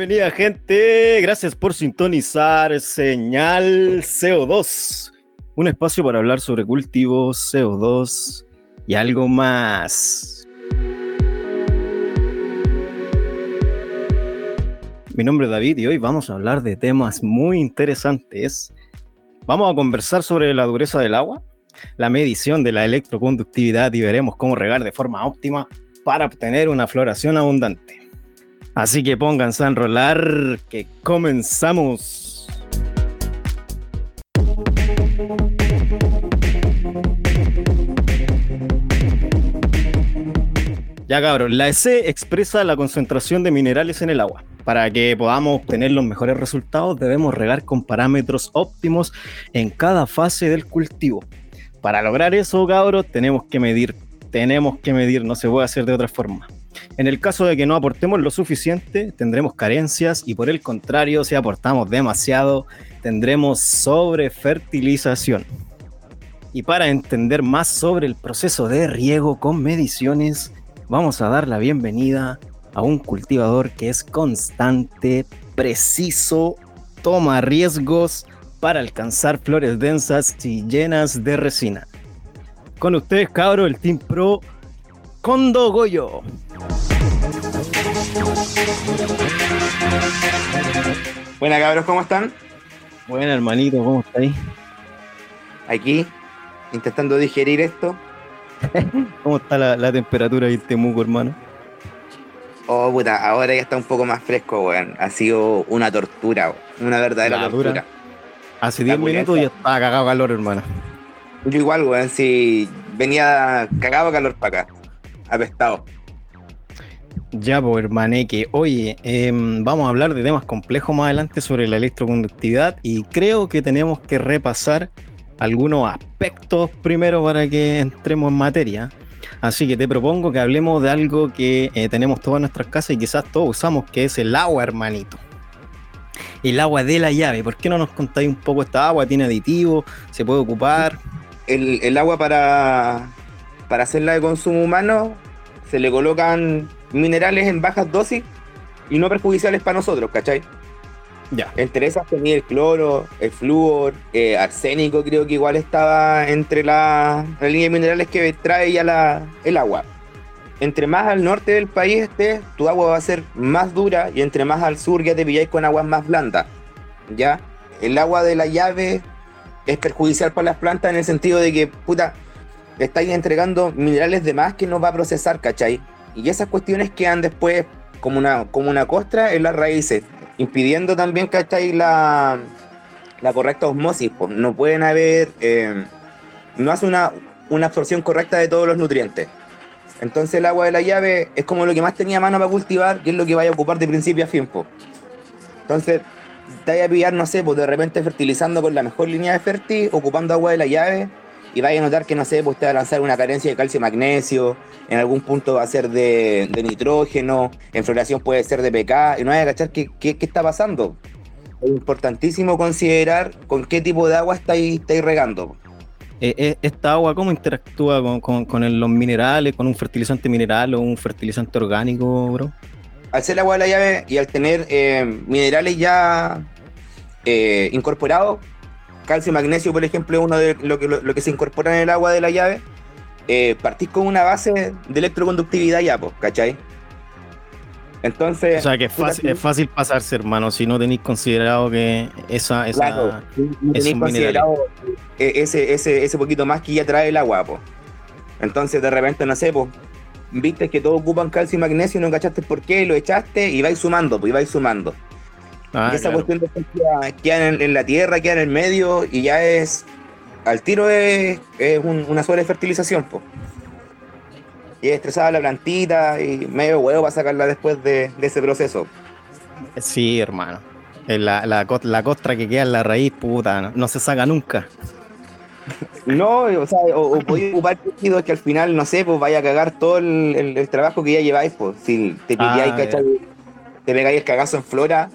Bienvenida gente, gracias por sintonizar Señal CO2, un espacio para hablar sobre cultivos, CO2 y algo más. Mi nombre es David y hoy vamos a hablar de temas muy interesantes. Vamos a conversar sobre la dureza del agua, la medición de la electroconductividad y veremos cómo regar de forma óptima para obtener una floración abundante. Así que pónganse a enrolar, que comenzamos. Ya cabros, la EC expresa la concentración de minerales en el agua. Para que podamos obtener los mejores resultados debemos regar con parámetros óptimos en cada fase del cultivo. Para lograr eso, cabros, tenemos que medir, tenemos que medir, no se puede hacer de otra forma. En el caso de que no aportemos lo suficiente, tendremos carencias y por el contrario, si aportamos demasiado, tendremos sobrefertilización. Y para entender más sobre el proceso de riego con mediciones, vamos a dar la bienvenida a un cultivador que es constante, preciso, toma riesgos para alcanzar flores densas y llenas de resina. Con ustedes, cabro, el Team Pro Condo Goyo. Buenas cabros, ¿cómo están? Buena hermanito, ¿cómo estáis? Aquí, intentando digerir esto. ¿Cómo está la, temperatura y el Temuco, hermano? Oh, puta, ahora ya está un poco más fresco, weón. Ha sido una tortura, una verdadera tortura. Hace 10 minutos ya estaba cagado calor, hermano. Yo igual, weón, si venía cagado calor para acá apestado. Ya, pues, hermaneque. Oye, em, vamos a hablar de temas complejos más adelante sobre la electroconductividad y creo que tenemos que repasar algunos aspectos primero para que entremos en materia. Así que te propongo que hablemos de algo que eh, tenemos todas nuestras casas y quizás todos usamos, que es el agua, hermanito. El agua de la llave. ¿Por qué no nos contáis un poco esta agua? ¿Tiene aditivos? ¿Se puede ocupar? El, el agua para, para hacerla de consumo humano se le colocan minerales en bajas dosis y no perjudiciales para nosotros, ¿cachai? Ya. Entre esas tenía el cloro, el flúor, eh, arsénico, creo que igual estaba entre la, línea de minerales que trae ya la, el agua. Entre más al norte del país estés, tu agua va a ser más dura y entre más al sur ya te pilláis con aguas más blandas. ¿Ya? El agua de la llave es perjudicial para las plantas en el sentido de que, puta, estáis entregando minerales de más que no va a procesar, ¿cachai? Y esas cuestiones quedan después como una, como una costra en las raíces, impidiendo también, ¿cachai? La, la correcta osmosis. Pues. No pueden haber, eh, no hace una, una absorción correcta de todos los nutrientes. Entonces el agua de la llave es como lo que más tenía mano para cultivar, que es lo que vaya a ocupar de principio a fin. Pues. Entonces, te vaya a pillar, no sé, pues de repente fertilizando con la mejor línea de fértil, ocupando agua de la llave, y vaya a notar que, no sé, pues usted va a lanzar una carencia de calcio y magnesio, en algún punto va a ser de, nitrógeno, en floración puede ser de PK, y no vaya a cachar qué, qué, está pasando. Es importantísimo considerar con qué tipo de agua estáis, estáis regando. Eh, eh, ¿Esta agua cómo interactúa con, con, los minerales, con un fertilizante mineral o un fertilizante orgánico, bro? Al ser agua de la llave y al tener eh, minerales ya incorporados, calcio y magnesio, por ejemplo, es uno de lo que, lo, que se incorpora en el agua de la llave, eh, partís con una base de electroconductividad ya, pues, ¿cachai? Entonces. O sea que es fácil, es fácil pasarse, hermano, si no tenéis considerado que esa. esa claro, no tenéis considerado ese, ese, ese poquito más que ya trae el agua, pues. Entonces, de repente, no sé, pues, viste que todos ocupan calcio y magnesio, no cachaste por qué, lo echaste y vais sumando, pues, y vais sumando. Ah, y esa cuestión de queda, queda en, la tierra, queda en el medio y ya es. Al tiro es, una sola fertilización, pues. Y es estresada la plantita y medio huevo para sacarla después de, ese proceso. Sí, hermano. La, la, la, costra que queda en la raíz, puta, no, se saca nunca. No, o sea, o, podéis ocupar tejidos que al final, no sé, pues vaya a cagar todo el, trabajo que ya lleváis, pues. Si te pilláis, ah, Te pegáis el cagazo en flora,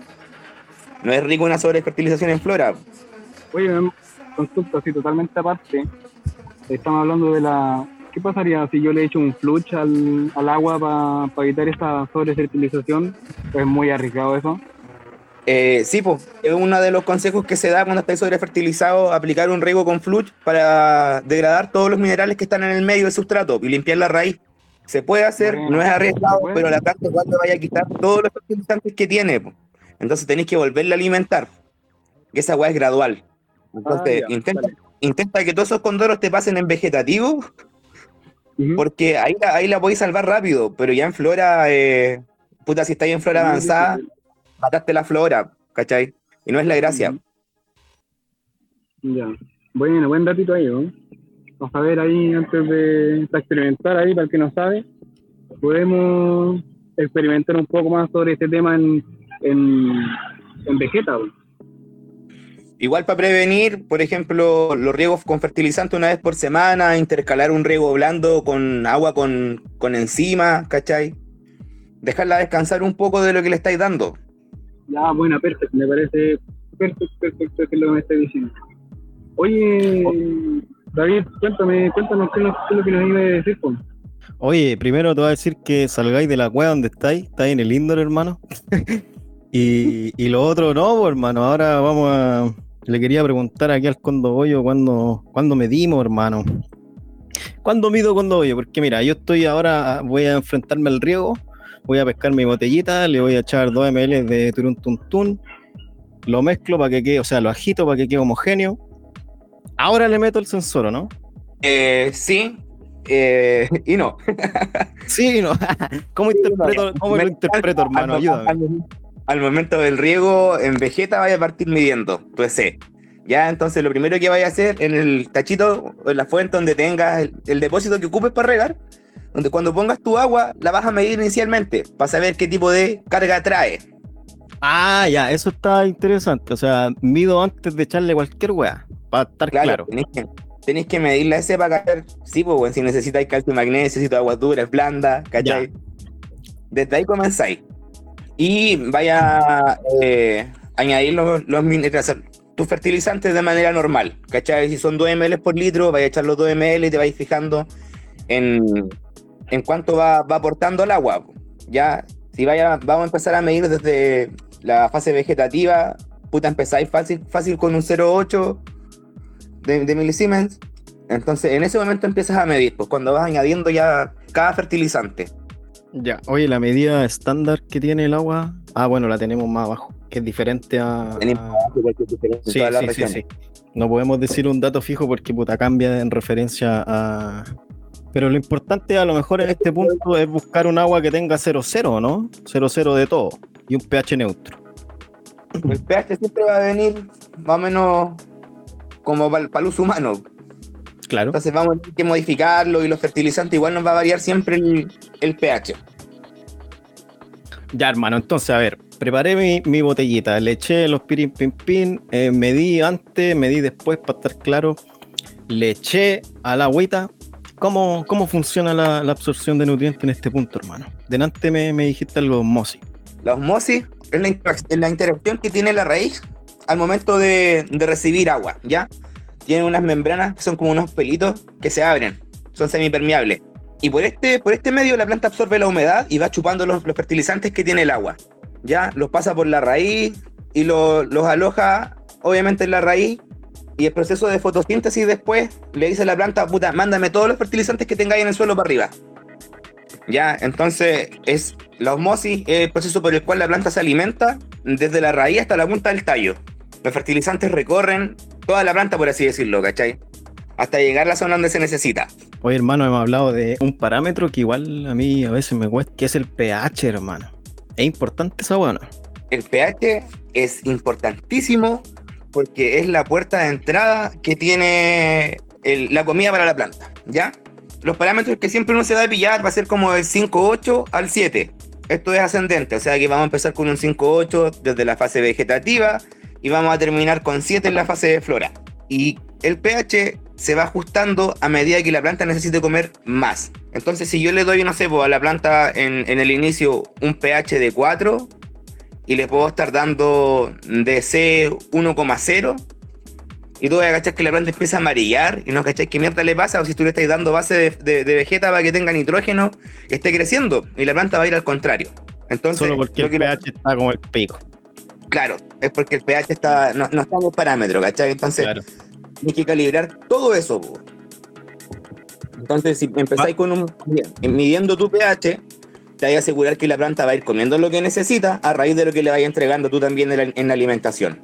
no es rico una sobrefertilización en flora. Oye, consulta así totalmente aparte. Estamos hablando de la ¿qué pasaría si yo le echo un fluch al, al agua para evitar esta sobrefertilización? ¿Es muy arriesgado eso? Eh, sí, pues, es uno de los consejos que se da cuando estáis sobrefertilizado, aplicar un riego con fluch para degradar todos los minerales que están en el medio del sustrato y limpiar la raíz. Se puede hacer, no es arriesgado, pero la planta igual te vaya a quitar todos los fertilizantes que tiene. Entonces tenéis que volverle a alimentar. Y esa agua es gradual. Entonces, ah, intenta, intenta que todos esos condoros te pasen en vegetativo, porque ahí, ahí la podéis salvar rápido, pero ya en flora, eh, puta, si estáis en flora avanzada, mataste la flora, ¿cachai? Y no es la gracia. Ya. Bueno, buen datito ahí, ¿no? Vamos a ver ahí, antes de experimentar ahí, para el que no sabe, podemos experimentar un poco más sobre este tema en, en, en Vegeta, Igual para prevenir, por ejemplo, los riegos con fertilizante una vez por semana, intercalar un riego blando con agua con, con enzima, ¿cachai? Dejarla descansar un poco de lo que le estáis dando. Ya, bueno, perfecto, me parece perfecto, perfecto que lo que me estáis diciendo. Oye, David, cuéntame, cuéntanos qué, es lo que nos iba a decir, pues. Oye, primero te voy a decir que salgáis de la cueva donde estáis, estáis en el indoor, hermano. y, y, lo otro no, pues, hermano, ahora vamos a, le quería preguntar aquí al Condobollo cuándo, cuándo medimos, hermano. ¿Cuándo mido Condobollo? Porque mira, yo estoy ahora, voy a enfrentarme al riego, voy a pescar mi botellita, le voy a echar 2 ml de turun tun, lo mezclo para que quede, o sea, lo agito para que quede homogéneo. Ahora le meto el sensor, ¿no? Eh, sí, eh, y no. sí y no. ¿Cómo, interpreto, ¿cómo lo interpreto, hermano? Ayúdame al momento del riego en Vegeta vaya a partir midiendo tu EC. Ya, entonces lo primero que vaya a hacer en el tachito o en la fuente donde tengas el, depósito que ocupes para regar, donde cuando pongas tu agua la vas a medir inicialmente para saber qué tipo de carga trae. Ah, ya, eso está interesante. O sea, mido antes de echarle cualquier weá, para estar claro. Tenéis que, medir la EC para caer. Sí, pues, si necesitáis calcio y magnesio, necesitas agua dura, blanda, ¿cachai? Desde ahí comenzáis y vaya a eh, añadir los, los tus fertilizantes de manera normal, ¿cachai? Si son 2 ml por litro, vaya a echar los 2 ml y te vais fijando en, en cuánto va, va, aportando el agua. Ya, si vaya, vamos a empezar a medir desde la fase vegetativa, puta, empezáis fácil, fácil con un 0,8 de, de milisiemens. Entonces, en ese momento empiezas a medir, pues cuando vas añadiendo ya cada fertilizante. Ya, oye, la medida estándar que tiene el agua, ah, bueno, la tenemos más abajo, que es diferente a... Sí, sí, sí, sí, No podemos decir un dato fijo porque puta cambia en referencia a... Pero lo importante a lo mejor en este punto es buscar un agua que tenga 0,0, ¿no? 0,0 de todo y un pH neutro. El pH siempre va a venir más o menos como para el uso humano. Claro. Entonces vamos a tener que modificarlo y los fertilizantes igual nos va a variar siempre el, pH. Ya, hermano, entonces, a ver, preparé mi, botellita, le eché los pirin pin pin, eh, medí antes, medí después para estar claro, le eché a la agüita. ¿Cómo, cómo funciona la, absorción de nutrientes en este punto, hermano? Delante me, me dijiste algo osmosis. La osmosis es la, interacción que tiene la raíz al momento de, de recibir agua, ¿ya? Tienen unas membranas que son como unos pelitos que se abren, son semipermeables. Y por este, por este medio la planta absorbe la humedad y va chupando los, fertilizantes que tiene el agua. Ya los pasa por la raíz y los aloja obviamente en la raíz y el proceso de fotosíntesis después le dice a la planta, puta, mándame todos los fertilizantes que tengáis en el suelo para arriba. Ya, entonces es la osmosis, el proceso por el cual la planta se alimenta desde la raíz hasta la punta del tallo. Los fertilizantes recorren toda la planta, por así decirlo, ¿cachai? Hasta llegar a la zona donde se necesita. Hoy, hermano, hemos hablado de un parámetro que igual a mí a veces me cuesta, que es el pH, hermano. ¿Es importante esa buena? El pH es importantísimo porque es la puerta de entrada que tiene la comida para la planta, ¿ya? Los parámetros que siempre uno se va a pillar va a ser como del 5,8 al 7. Esto es ascendente, o sea que vamos a empezar con un 5,8 desde la fase vegetativa y vamos a terminar con 7 en la fase de flora. Y el pH se va ajustando a medida que la planta necesite comer más. Entonces, si yo le doy, no sé, pues, a la planta en, el inicio un pH de 4 y le puedo estar dando de C 1,0 y tú vas a cachar que la planta empieza a amarillar y no cachar qué mierda le pasa o si tú le estás dando base de, vegeta para que tenga nitrógeno, esté creciendo y la planta va a ir al contrario. Entonces, Solo porque el pH está como el pico. Claro, es porque el pH está, no, no está en parámetro, ¿cachai? Entonces, tienes que calibrar todo eso. Entonces, si empezáis con un. midiendo tu pH, te vas a asegurar que la planta va a ir comiendo lo que necesita a raíz de lo que le vayas entregando tú también en la, alimentación.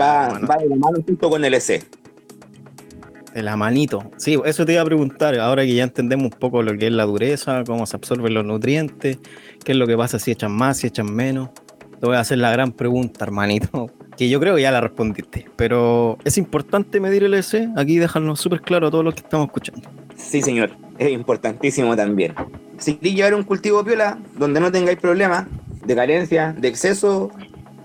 va, va, de la mano junto con el EC. De la manito. Sí, eso te iba a preguntar. Ahora que ya entendemos un poco lo que es la dureza, cómo se absorben los nutrientes, qué es lo que pasa si echan más, si echan menos. Te voy a hacer la gran pregunta, hermanito. Que yo creo que ya la respondiste. Pero es importante medir el EC. Aquí dejarlo súper claro a todos los que estamos escuchando. Sí, señor. Es importantísimo también. Si queréis llevar un cultivo piola donde no tengáis problemas de carencia, de exceso,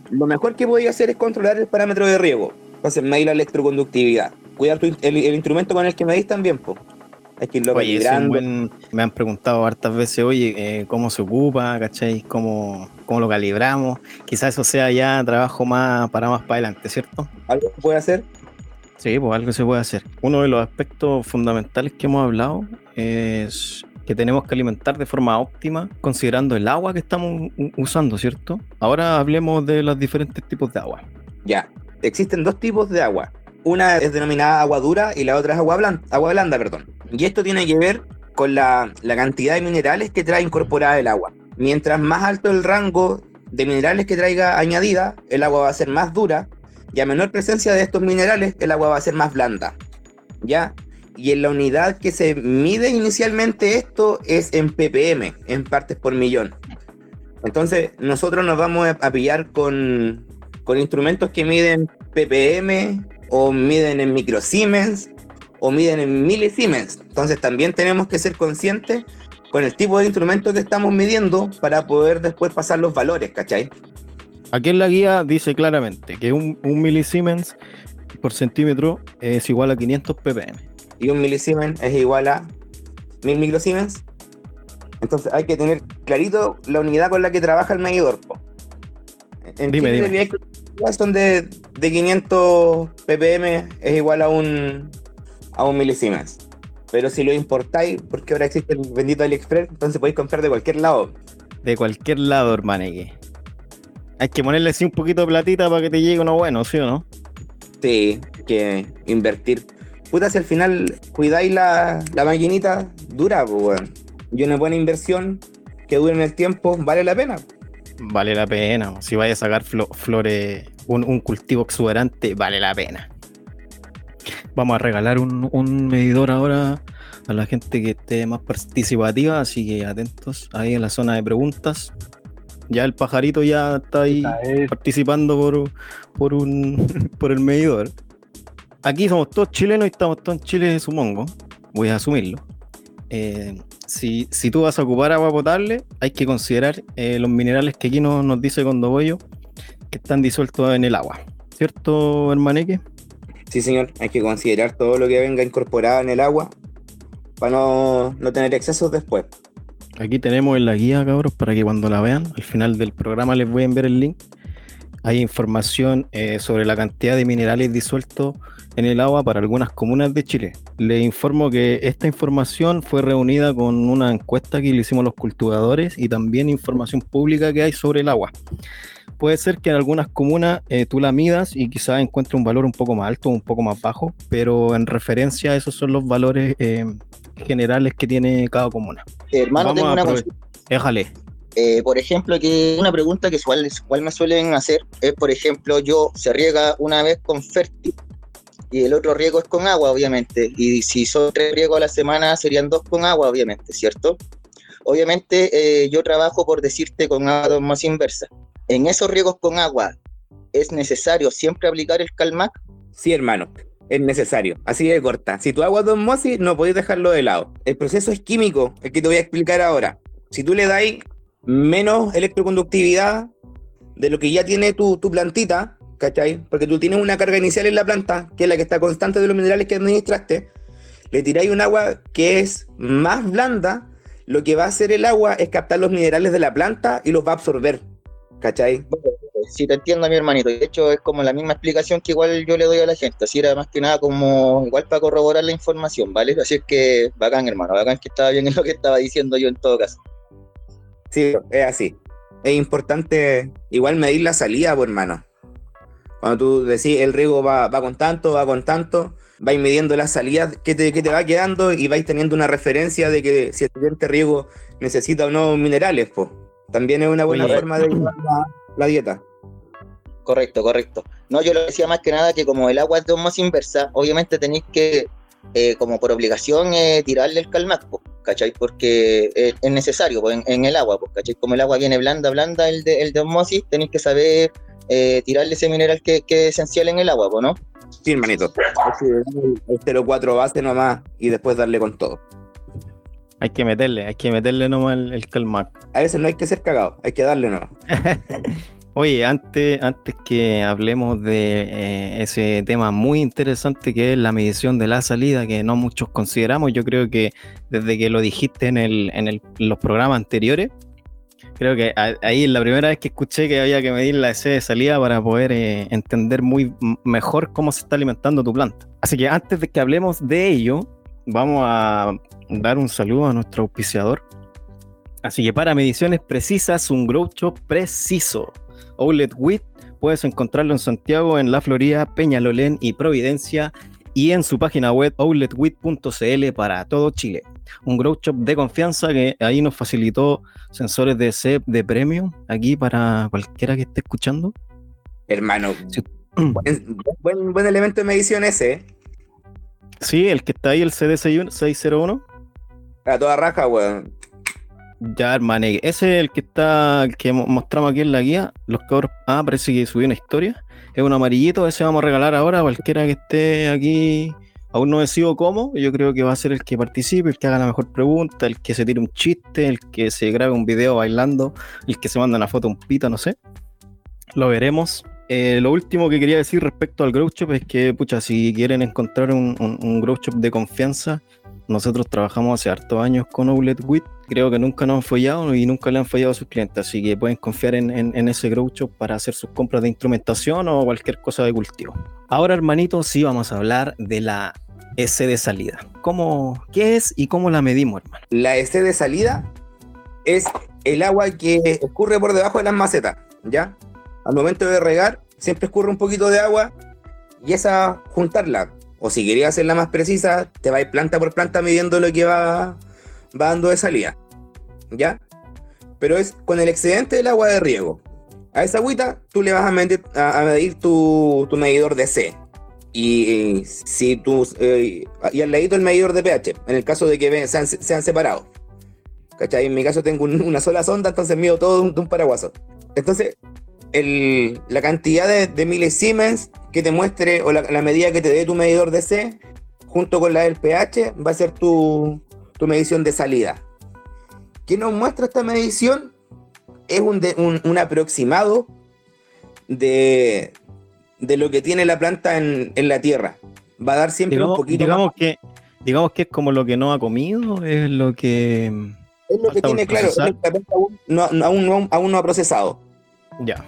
lo mejor que podéis hacer es controlar el parámetro de riego. Entonces, medir la electroconductividad. Cuidar el, instrumento con el que medís también, pues. Hay que irlo oye, me han preguntado hartas veces, oye, eh, ¿cómo se ocupa? ¿Cachai? ¿Cómo, ¿Cómo lo calibramos? Quizás eso sea ya trabajo más para más para adelante, ¿cierto? ¿Algo se puede hacer? Sí, pues algo se puede hacer. Uno de los aspectos fundamentales que hemos hablado es que tenemos que alimentar de forma óptima considerando el agua que estamos usando, ¿cierto? Ahora hablemos de los diferentes tipos de agua. Ya, existen dos tipos de agua. Una es denominada agua dura y la otra es agua blanda, agua blanda perdón. Y esto tiene que ver con la, la cantidad de minerales que trae incorporada el agua. Mientras más alto el rango de minerales que traiga añadida, el agua va a ser más dura y a menor presencia de estos minerales, el agua va a ser más blanda. ¿Ya? y en la unidad que se mide inicialmente esto es en ppm, en partes por millón. Entonces, nosotros nos vamos a pillar con, con instrumentos que miden ppm o miden en microsiemens o miden en milisiemens. Entonces, también tenemos que ser conscientes con el tipo de instrumento que estamos midiendo para poder después pasar los valores, ¿cachai? Aquí en la guía dice claramente que un, un milisiemens por centímetro es igual a 500 ppm y un milisiemens es igual a 1000 microsiemens. Entonces hay que tener clarito la unidad con la que trabaja el medidor. En dime, dime. Son de, de 500 ppm es igual a un, a un milisiemens. Pero si lo importáis, porque ahora existe el bendito AliExpress, entonces podéis comprar de cualquier lado. De cualquier lado, hermano. Hay que ponerle así un poquito de platita para que te llegue uno bueno, ¿sí o no? Sí, que invertir puta, si al final cuidáis la, la maquinita, dura, pues, Y una buena inversión que dure en el tiempo, vale la pena. Vale la pena. Si vais a sacar flores, un, cultivo exuberante, vale la pena. Vamos a regalar un, un, medidor ahora a la gente que esté más participativa, así que atentos ahí en la zona de preguntas. Ya el pajarito ya está ahí participando por, por, un, por el medidor aquí somos todos chilenos y estamos todos en Chile, supongo. Voy a asumirlo. Eh, si, tú vas a ocupar agua potable, hay que considerar eh, los minerales que aquí nos dice Condobollo que están disueltos en el agua. ¿Cierto, hermaneque? Sí, señor. Hay que considerar todo lo que venga incorporado en el agua para no, no tener excesos después. Aquí tenemos en la guía, cabros, para que cuando la vean, al final del programa les voy a enviar el link. Hay información eh, sobre la cantidad de minerales disueltos en el agua para algunas comunas de Chile. Le informo que esta información fue reunida con una encuesta que le hicimos los cultivadores y también información pública que hay sobre el agua. Puede ser que en algunas comunas eh, tú la midas y quizás encuentres un valor un poco más alto o un poco más bajo, pero en referencia a esos son los valores eh, generales que tiene cada comuna. hermano, tengo una Déjale. Eh, por ejemplo, que una pregunta que igual, igual, me suelen hacer es, por ejemplo, yo se riega una vez con fértil y el otro riego es con agua, obviamente. Y si son tres riegos a la semana, serían dos con agua, obviamente, ¿cierto? Obviamente, eh, yo trabajo, por decirte, con agua más inversa. En esos riegos con agua, ¿es necesario siempre aplicar el Calmac? Sí, hermano, es necesario. Así de corta. Si tu agua de osmosis, no podéis dejarlo de lado. El proceso es químico, el que te voy a explicar ahora. Si tú le das menos electroconductividad de lo que ya tiene tu, tu plantita, ¿cachai? Porque tú tienes una carga inicial en la planta, que es la que está constante de los minerales que administraste, le tiráis un agua que es más blanda, lo que va a hacer el agua es captar los minerales de la planta y los va a absorber, ¿cachai? sí te entiendo, mi hermanito. De hecho, es como la misma explicación que igual yo le doy a la gente. Así era más que nada como igual para corroborar la información, ¿vale? Así es que bacán, hermano, bacán que estaba bien en lo que estaba diciendo yo en todo caso. Sí, es así. Es importante igual medir la salida, pues, hermano. Cuando tú decís el riego va, va con tanto, va con tanto, vais midiendo las salidas que te, que te va quedando y vais teniendo una referencia de que si el siguiente riego necesita o no minerales, pues. También es una buena forma de llevar la, dieta. Correcto, correcto. No, yo lo decía más que nada que como el agua es de más inversa, obviamente tenéis que, eh, como por obligación, eh, tirarle el calmac, ¿cachai? Porque es necesario en, el agua, ¿cachai? Como el agua viene blanda, blanda, el de, el de osmosis, tenéis que saber eh, tirarle ese mineral que, que, es esencial en el agua, ¿no? Sí, hermanito. El 0,4 base nomás y después darle con todo. Hay que meterle, hay que meterle nomás el, el calmac. A veces no hay que ser cagado, hay que darle nomás. Oye, antes, antes que hablemos de eh, ese tema muy interesante que es la medición de la salida, que no muchos consideramos, yo creo que desde que lo dijiste en, el, en los programas anteriores, creo que ahí es la primera vez que escuché que había que medir la EC de salida para poder eh, entender muy mejor cómo se está alimentando tu planta. Así que antes de que hablemos de ello, vamos a dar un saludo a nuestro auspiciador. Así que para mediciones precisas, un grow shop preciso. Outlet Wheat puedes encontrarlo en Santiago, en La Florida, Peñalolén y Providencia y en su página web outletwit.cl para todo Chile. Un grow shop de confianza que ahí nos facilitó sensores de CEP de premio aquí para cualquiera que esté escuchando. Hermano, buen, buen, elemento de medición ese. ¿eh? Sí, el que está ahí, el CD601. A toda raja, weón. Ya, hermano, ese es el que está, el que mostramos aquí en la guía. Los cabros. Ah, parece que subió una historia. Es un amarillito, ese vamos a regalar ahora a cualquiera que esté aquí. Aún no decido cómo, yo creo que va a ser el que participe, el que haga la mejor pregunta, el que se tire un chiste, el que se grabe un video bailando, el que se manda una foto un pito, no sé. Lo veremos. Eh, lo último que quería decir respecto al Grow Shop es que, pucha, si quieren encontrar un, un, Shop de confianza, nosotros trabajamos hace hartos años con Outlet Wit. Creo que nunca nos han fallado y nunca le han fallado a sus clientes. Así que pueden confiar en, ese Grow Shop para hacer sus compras de instrumentación o cualquier cosa de cultivo. Ahora, hermanito, sí vamos a hablar de la S de salida. ¿Cómo, ¿Qué es y cómo la medimos, hermano? La S de salida es el agua que escurre por debajo de las macetas, ¿ya? al momento de regar, siempre escurre un poquito de agua y esa juntarla. O si querías hacerla más precisa, te vas planta por planta midiendo lo que va, dando de salida. ¿Ya? Pero es con el excedente del agua de riego. A esa agüita tú le vas a medir, tu, medidor de C. Y, si tú. Eh, y al ladito el medidor de pH, en el caso de que sean, sean separados. ¿Cachai? En mi caso tengo una sola sonda, entonces mido todo de un, paraguaso. Entonces, la cantidad de, de que te muestre o la, medida que te dé tu medidor de C junto con la del pH va a ser tu, medición de salida. ¿Qué nos muestra esta medición? Es un, aproximado de, lo que tiene la planta en, la tierra. Va a dar siempre un poquito digamos Que, digamos que es como lo que no ha comido, es lo que... Es lo que tiene, claro, aún, aún no ha procesado. Ya.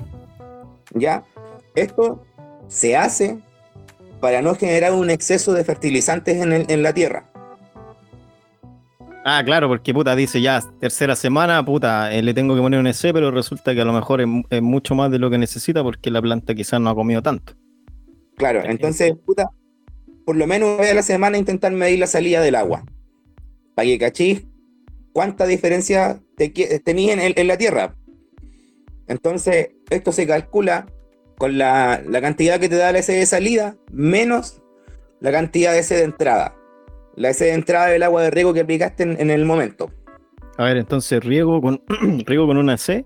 ¿Ya? Esto se hace para no generar un exceso de fertilizantes en, la tierra. Ah, claro, porque puta dice ya, tercera semana, puta, eh, le tengo que poner un EC, pero resulta que a lo mejor es, mucho más de lo que necesita porque la planta quizás no ha comido tanto. Claro, entonces, puta, por lo menos una vez a la semana intentar medir la salida del agua. Para que cachís cuánta diferencia te, tenías en, la tierra. Entonces, esto se calcula con la, cantidad que te da la S de salida menos la cantidad de S de entrada. La S de entrada del agua de riego que aplicaste en, el momento. A ver, entonces riego con, riego con una C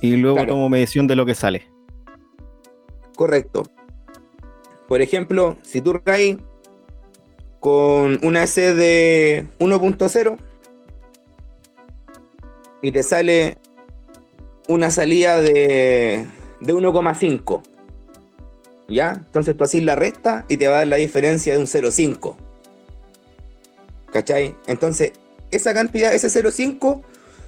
y luego tomo medición de lo que sale. Correcto. Por ejemplo, si tú caes con una S de 1.0 y te sale una salida de, de 1,5. ¿Ya? Entonces tú haces la resta y te va a dar la diferencia de un 0,5. ¿Cachai? Entonces, esa cantidad, ese 0,5,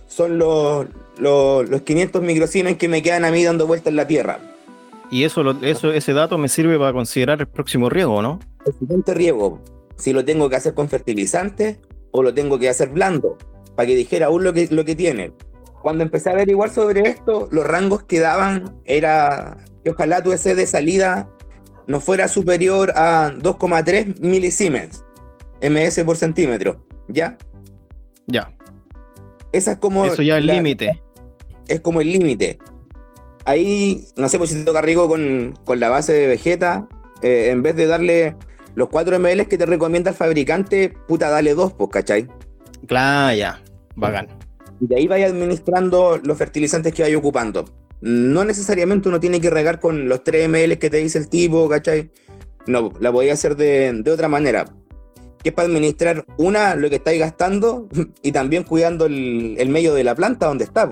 son los, los, 500 microsiemens que me quedan a mí dando vueltas en la tierra. Y eso, eso, ese dato me sirve para considerar el próximo riego, ¿no? El siguiente riego, si lo tengo que hacer con fertilizante o lo tengo que hacer blando, para que dijera aún lo que, lo que tiene. Cuando empecé a averiguar sobre esto, los rangos que daban era que ojalá tu ese de salida no fuera superior a 2,3 milisiemens ms por centímetro, ¿ya? Ya. Esa es como. Eso ya es el límite. Es como el límite. Ahí, no sé, pues si te toca rico con, la base de Vegeta, eh, en vez de darle los 4 ml que te recomienda el fabricante, puta, dale 2, pues, ¿cachai? Claro, ya. Bacán. Y de ahí vaya administrando los fertilizantes que vaya ocupando. No necesariamente uno tiene que regar con los 3 ml que te dice el tipo, ¿cachai? No, la voy a hacer de, de otra manera que es para administrar una lo que estáis gastando y también cuidando el, medio de la planta donde está.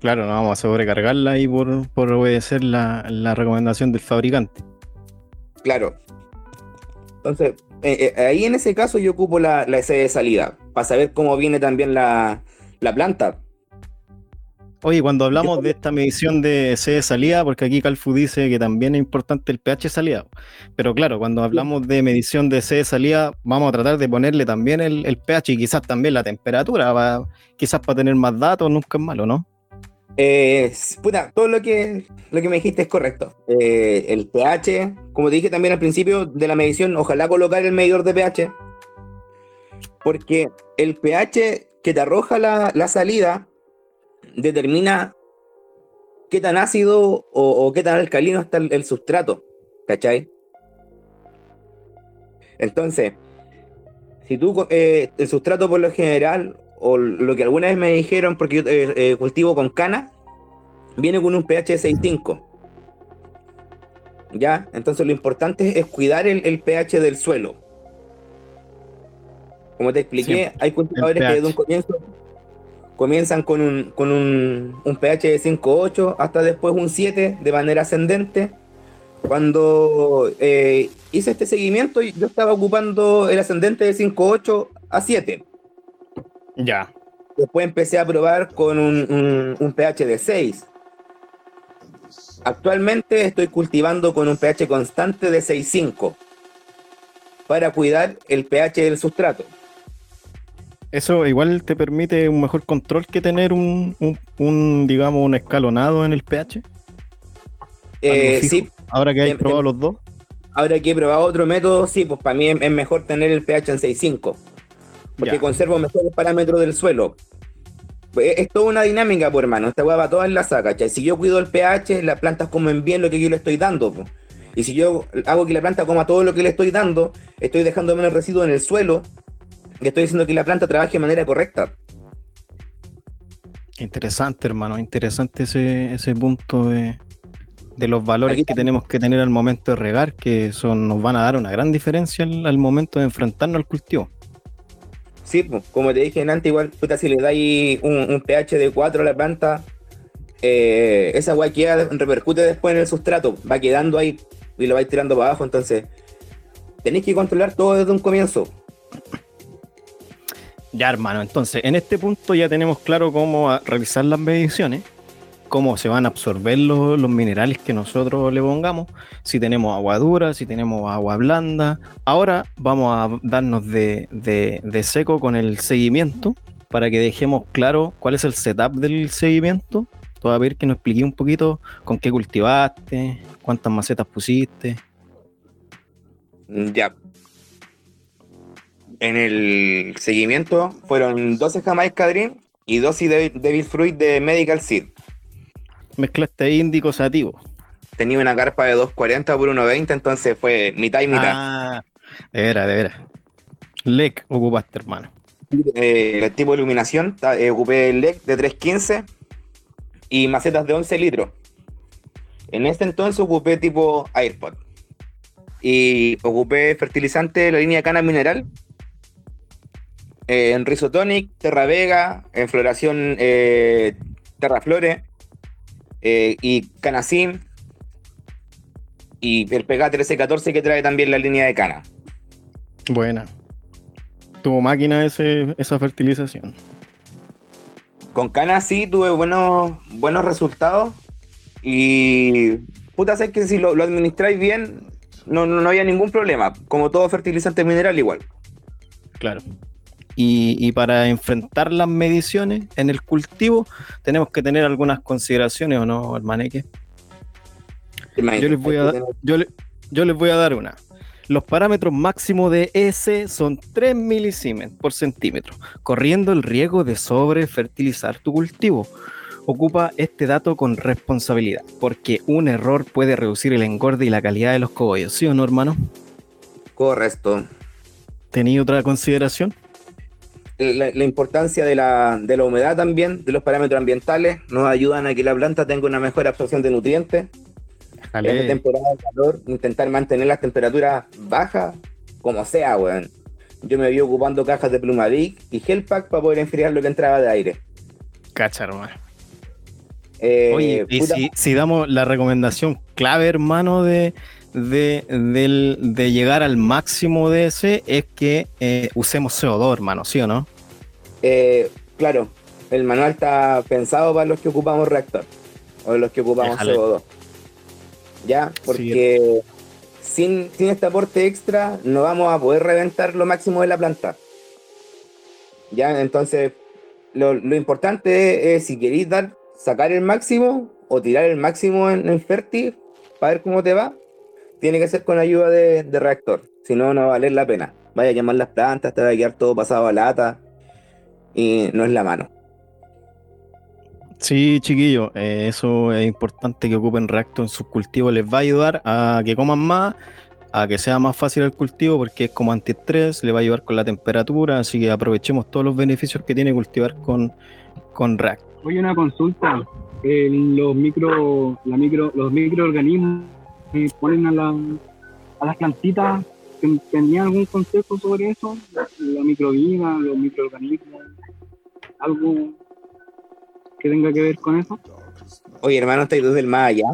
Claro, no vamos a sobrecargarla ahí por, obedecer la, recomendación del fabricante. Claro. Entonces, eh, eh, ahí en ese caso yo ocupo la, la S de salida, para saber cómo viene también la, la planta. Oye, cuando hablamos de esta medición de C de salida, porque aquí Calfu dice que también es importante el pH de salida, pero claro, cuando hablamos de medición de C de salida, vamos a tratar de ponerle también el, pH y quizás también la temperatura, quizás para tener más datos, nunca es malo, ¿no? Eh, puta, todo lo que, lo que me dijiste es correcto. Eh, el pH, como te dije también al principio de la medición, ojalá colocar el medidor de pH, porque el pH que te arroja la, la salida determina qué tan ácido o, qué tan alcalino está el, sustrato, ¿cachai? Entonces, si tú, eh, el sustrato por lo general, o lo que alguna vez me dijeron, porque yo eh, eh, cultivo con cana, viene con un pH de 6.5. ¿Ya? Entonces lo importante es cuidar el, pH del suelo. Como te expliqué, hay cultivadores que desde un comienzo comienzan con un, con un, pH de 5.8 hasta después un 7 de manera ascendente. Cuando eh, hice este seguimiento, yo estaba ocupando el ascendente de 5.8 a 7. Ya. Después empecé a probar con un, un, pH de 6. Actualmente estoy cultivando con un pH constante de 6.5 para cuidar el pH del sustrato. Eso igual te permite un mejor control que tener un, digamos, un escalonado en el pH. Eh, sí. Ahora que hay probado los dos. Ahora que he probado otro método, sí, pues para mí es mejor tener el pH en 6.5. Porque conservo mejores parámetros del suelo. Pues, es, toda una dinámica, pues hermano. Esta hueá va toda en la saca. Si yo cuido el pH, las plantas comen bien lo que yo le estoy dando. Pues. Y si yo hago que la planta coma todo lo que le estoy dando, estoy dejando menos residuos en el suelo, que estoy diciendo que la planta trabaje de manera correcta. Interesante, hermano, interesante ese, ese punto de, los valores que tenemos que tener al momento de regar, que son, nos van a dar una gran diferencia al, momento de enfrentarnos al cultivo. Sí, como te dije antes, igual, puta, si le dais un, pH de 4 a la planta, eh, esa guay repercute después en el sustrato, va quedando ahí y lo vais tirando para abajo, entonces tenéis que controlar todo desde un comienzo. Ya, hermano, entonces en este punto ya tenemos claro cómo realizar las mediciones, cómo se van a absorber los, minerales que nosotros le pongamos, si tenemos agua dura, si tenemos agua blanda. Ahora vamos a darnos de, seco con el seguimiento para que dejemos claro cuál es el setup del seguimiento. Todo a ver que nos explique un poquito con qué cultivaste, cuántas macetas pusiste. Ya, en el seguimiento fueron 12 Jamaica Dream y dosis de Devil Fruit de Medical Seed. Mezclaste índico sativo. Tenía una carpa de 240 por 120, entonces fue mitad y mitad. Ah, de veras, de veras. LEC ocupaste, hermano. Eh, el tipo de iluminación, eh, ocupé el LEC de 315 y macetas de 11 litros. En este entonces ocupé tipo AirPod. Y ocupé fertilizante de la línea Cana Mineral en Risotonic, Terra Vega, en Floración eh, Terra Flore eh, y Canasim y el PK 1314 que trae también la línea de cana. Buena. ¿Tuvo máquina ese, esa fertilización? Con cana sí tuve buenos, buenos resultados. Y puta, sé que si lo, lo administráis bien, no, no, había ningún problema. Como todo fertilizante mineral, igual. Claro. Y, para enfrentar las mediciones en el cultivo, tenemos que tener algunas consideraciones, ¿o no, hermaneque? Yo les, voy a, yo, yo les voy a dar una. Los parámetros máximos de S son 3 milisiemens por centímetro, corriendo el riesgo de sobrefertilizar tu cultivo. Ocupa este dato con responsabilidad, porque un error puede reducir el engorde y la calidad de los cogollos, ¿sí o no, hermano? Correcto. ¿Tenía otra consideración? La, importancia de la, de la humedad también, de los parámetros ambientales, nos ayudan a que la planta tenga una mejor absorción de nutrientes en esta temporada de calor, intentar mantener las temperaturas bajas, como sea, weón. Yo me vi ocupando cajas de Plumadic y Hellpack para poder enfriar lo que entraba de aire. Cacha, hermano. Eh, Oye, y si, damos la recomendación clave, hermano, de, de, llegar al máximo de ese, es que eh, usemos CO2, hermano, ¿sí o no? Eh, claro, el manual está pensado para los que ocupamos reactor o los que ocupamos CO2. ¿ya? Porque sin, sin este aporte extra no vamos a poder reventar lo máximo de la planta. ¿Ya? Entonces, lo, importante es, si queréis dar, sacar el máximo o tirar el máximo en, en Ferti para ver cómo te va, tiene que ser con ayuda de, de reactor. Si no, no va a valer la pena. Vaya a quemar las plantas, te va a quedar todo pasado a lata y no es la mano. Sí, chiquillos, eh, eso es importante que ocupen Reacto en sus cultivos. Les va a ayudar a que coman más, a que sea más fácil el cultivo, porque es como antiestrés, le va a ayudar con la temperatura. Así que aprovechemos todos los beneficios que tiene cultivar con, con React. Oye, una consulta. los micro, la micro, los microorganismos que ponen a, la, a las plantitas, ¿tenían algún consejo sobre eso? La microvida, los microorganismos, algo que tenga que ver con eso? Oye, hermano, estoy del más allá.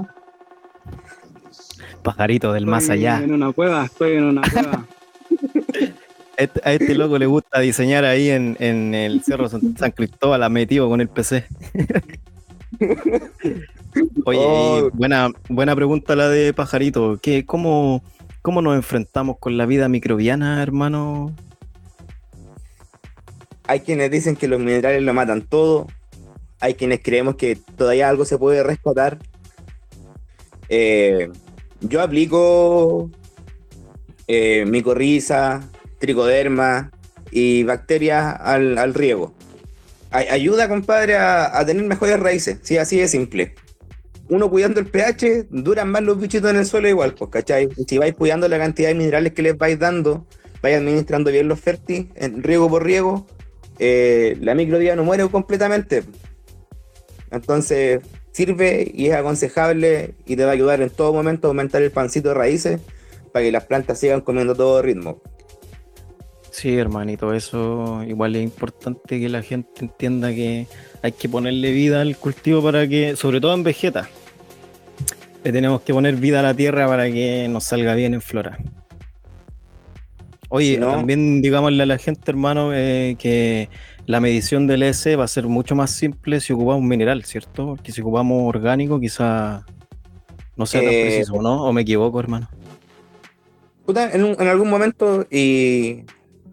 Pajarito del más allá. en una cueva, estoy en una cueva. Este, a este loco le gusta diseñar ahí en, el Cerro San, Cristóbal, metido con el PC. Oye, oh. buena, buena pregunta la de Pajarito. ¿Qué, cómo, ¿Cómo nos enfrentamos con la vida microbiana, hermano? Hay quienes dicen que los minerales lo matan todo, hay quienes creemos que todavía algo se puede rescatar. Eh, yo aplico eh, micorriza, tricoderma y bacterias al, riego. ayuda, compadre, a, tener mejores raíces. Sí, así de simple. Uno cuidando el pH, duran más los bichitos en el suelo igual, pues, ¿cachai? Si vais cuidando la cantidad de minerales que les vais dando, vais administrando bien los fértiles, en riego por riego, eh, la microbiota no muere completamente. Entonces sirve y es aconsejable y te va a ayudar en todo momento a aumentar el pancito de raíces para que las plantas sigan comiendo todo ritmo. Sí, hermanito, eso igual es importante que la gente entienda que hay que ponerle vida al cultivo para que, sobre todo en vegeta, le tenemos que poner vida a la tierra para que nos salga bien en flora. Oye, también digámosle a la gente, hermano, eh, que la medición del ES va a ser mucho más simple si ocupamos un mineral, ¿cierto? Porque si ocupamos orgánico, quizá no sea tan eh, preciso, ¿no? ¿O me equivoco, hermano? Puta, en, algún momento y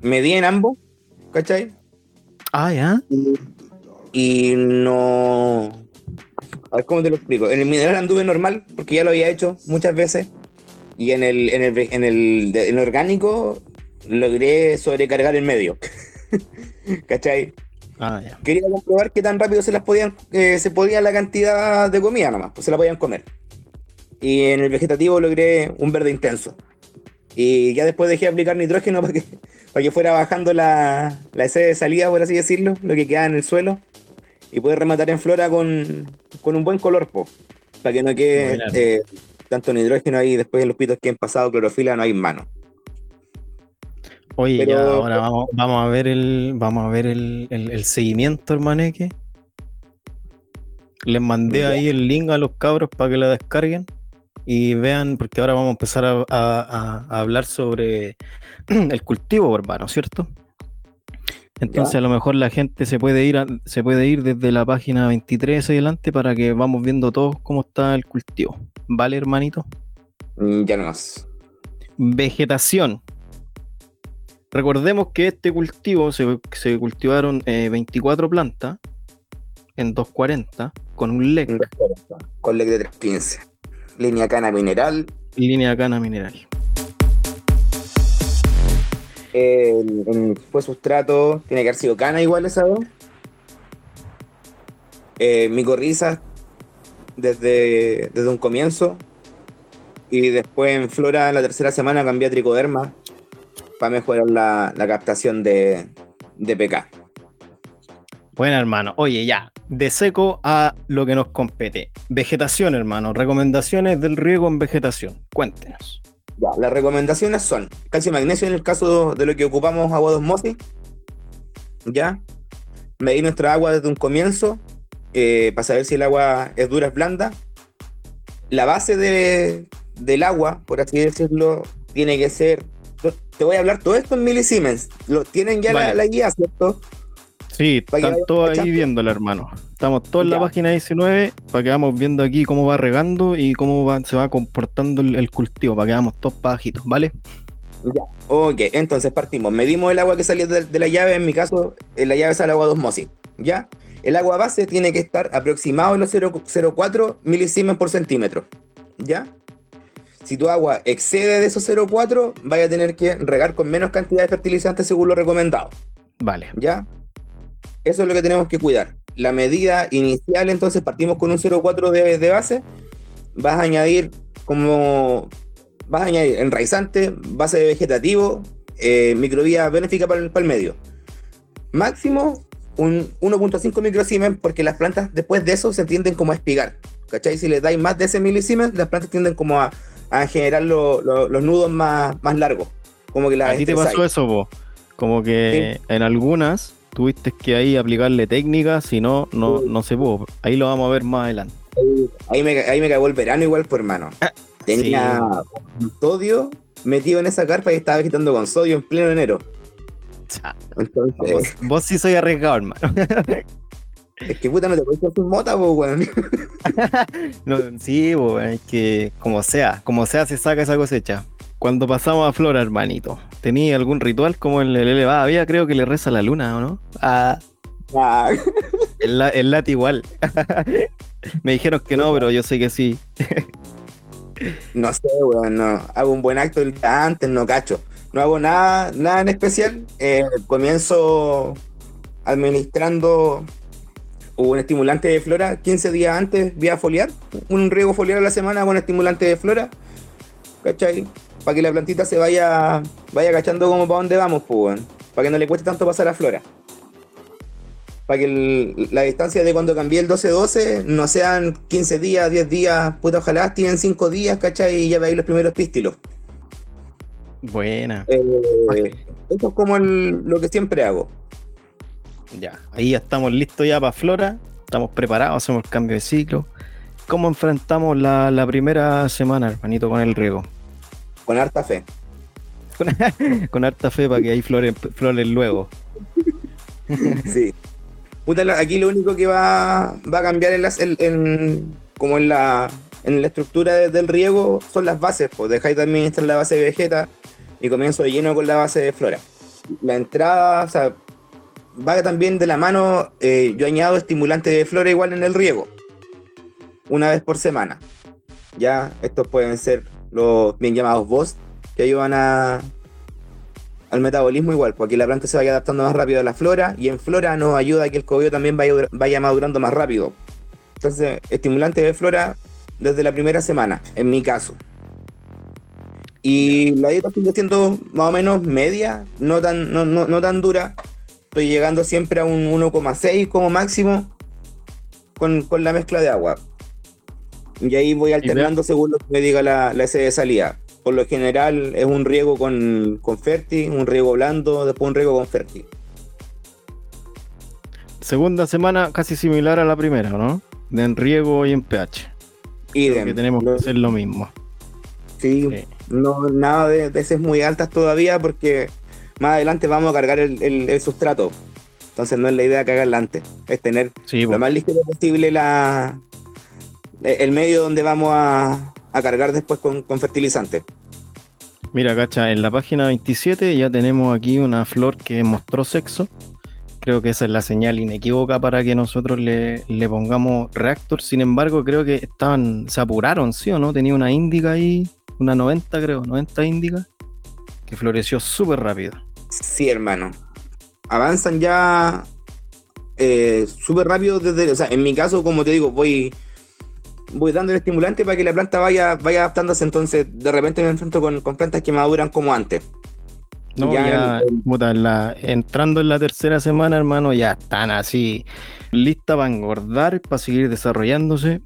medí en ambos, ¿cachai? Ah, ya. Y, no. A ver cómo te lo explico. En el mineral anduve normal, porque ya lo había hecho muchas veces. Y en el, en el, en el, en el orgánico logré sobrecargar el medio. ¿Cachai? Ah, Quería comprobar qué tan rápido se las podían, eh, se podía la cantidad de comida nomás, pues se la podían comer. Y en el vegetativo logré un verde intenso. Y ya después dejé de aplicar nitrógeno para que, para que fuera bajando la, la S de salida, por así decirlo, lo que queda en el suelo. Y poder rematar en flora con, un buen color, para que no quede eh, tanto nitrógeno ahí después en los pitos que han pasado clorofila no hay mano. Oye, ya ahora vamos, vamos, a ver el, vamos a ver el, el, seguimiento, hermaneque. Les mandé ahí el link a los cabros para que lo descarguen y vean, porque ahora vamos a empezar a, hablar sobre el cultivo, hermano, ¿cierto? Entonces a lo mejor la gente se puede ir se puede ir desde la página 23 adelante para que vamos viendo todos cómo está el cultivo. ¿Vale, hermanito? Mm, ya no más. Vegetación. Recordemos que este cultivo se, cultivaron 24 eh, plantas en 240 con un LEC. Con LEC de 315. Línea cana mineral. Línea cana mineral. Fue sustrato, tiene que haber sido cana igual esa dos. Eh, desde, desde un comienzo. Y después en Flora, en la tercera semana, cambié a tricoderma para mejorar la, captación de, de PK. Bueno, hermano. Oye, ya. De seco a lo que nos compete. Vegetación, hermano. Recomendaciones del riego en vegetación. Cuéntenos. Ya, las recomendaciones son calcio y magnesio en el caso de lo que ocupamos agua de osmosis. Ya. Medir nuestra agua desde un comienzo eh, para saber si el agua es dura o blanda. La base del agua, por así decirlo, tiene que ser. Te voy a hablar todo esto en milisiemens. Lo tienen ya la, guía, ¿cierto? Sí, están todos ahí viéndolo, hermano. Estamos todos en la página 19 para que vamos viendo aquí cómo va regando y cómo se va comportando el, cultivo, para que vamos todos bajitos, ¿vale? Ya. Ok, entonces partimos. Medimos el agua que salió de, la llave, en mi caso, en la llave sale agua de osmosis, ¿ya? El agua base tiene que estar aproximado en los 0,04 milisiemens por centímetro, ¿ya? Si tu agua excede de esos 0,4, vaya a tener que regar con menos cantidad de fertilizantes según lo recomendado. Vale. ¿Ya? Eso es lo que tenemos que cuidar. La medida inicial, entonces, partimos con un 0,4 de, de, base. Vas a añadir como. Vas a añadir enraizante, base de vegetativo, eh, microvía benéfica para el, medio. Máximo un 1.5 microsiemens porque las plantas después de eso se tienden como a espigar. ¿Cachai? Si le dais más de ese milisiemens, las plantas tienden como a, generar los nudos más, más largos. Como que ¿A ti te pasó eso, vos? Como que en algunas tuviste que ahí aplicarle técnicas, si no, no, no se pudo. Ahí lo vamos a ver más adelante. Ahí me, ahí me cagó el verano igual, por hermano. Ah, Tenía sodio metido en esa carpa y estaba vegetando con sodio en pleno enero. Entonces, vos, sí soy arriesgado, hermano. Es que puta, no te puedes hacer mota, pues, weón. no, sí, es que como sea, como sea se saca esa cosecha. Cuando pasamos a Flora, hermanito, ¿tenía algún ritual como el, el elevado? Había, creo que le reza la luna, ¿o no? Ah. ah. El, el lat igual. Me dijeron que no, pero yo sé que sí. no sé, weón, no. Hago un buen acto el día antes, no cacho. No hago nada, nada en especial. Eh, comienzo administrando un estimulante de flora 15 días antes vía foliar. Un riego foliar a la semana con estimulante de flora. ¿Cachai? Para que la plantita se vaya, vaya cachando como para dónde vamos, pues, para que no le cueste tanto pasar a flora. Para que la distancia de cuando cambié el 12-12 no sean 15 días, 10 días, puta, ojalá tienen 5 días, ¿cachai? Y ya veis los primeros pístilos. Buena. Eh, eso es como lo que siempre hago. Ya, ahí ya estamos listos ya para Flora, estamos preparados, hacemos el cambio de ciclo. ¿Cómo enfrentamos la, la primera semana, hermanito, con el riego? Con harta fe. Con, harta fe para que ahí floren, luego. sí. aquí lo único que va, a cambiar en, como en la, en la estructura del riego son las bases. Pues dejáis de administrar la base de vegeta y comienzo de lleno con la base de flora. La entrada, o sea, va también de la mano. Eh, yo añado estimulante de flora igual en el riego. Una vez por semana. Ya, estos pueden ser los bien llamados BOS, que ayudan a, al metabolismo igual, porque la planta se vaya adaptando más rápido a la flora y en flora nos ayuda a que el cogollo también vaya, vaya madurando más rápido. Entonces, estimulante de flora desde la primera semana, en mi caso. Y la dieta sigue siendo más o menos media, no tan, no, no, tan dura. Estoy llegando siempre a un 1,6 como máximo con, con la mezcla de agua. Y ahí voy alternando según lo que me diga la, la S de salida. Por lo general es un riego con, con Ferti, un riego blando, después un riego con Ferti. Segunda semana casi similar a la primera, ¿no? De en riego y en pH. Y que tenemos que hacer lo mismo. Sí, no nada de veces muy altas todavía porque más adelante vamos a cargar el, el, sustrato. Entonces no es la idea cagarla antes, es tener lo más listo posible la, el medio donde vamos a, cargar después con, con fertilizante. Mira, cacha, en la página 27 ya tenemos aquí una flor que mostró sexo. Creo que esa es la señal inequívoca para que nosotros le, pongamos reactor. Sin embargo, creo que estaban, se apuraron, ¿sí o no? Tenía una índica ahí, una 90 creo, 90 índica, que floreció súper rápido. Sí, hermano. Avanzan ya eh, súper rápido desde, o sea, en mi caso, como te digo, voy voy dando el estimulante para que la planta vaya, vaya adaptándose, entonces de repente me enfrento con, plantas que maduran como antes. No, ya, entrando en la tercera semana, hermano, ya están así, listas para engordar, para seguir desarrollándose.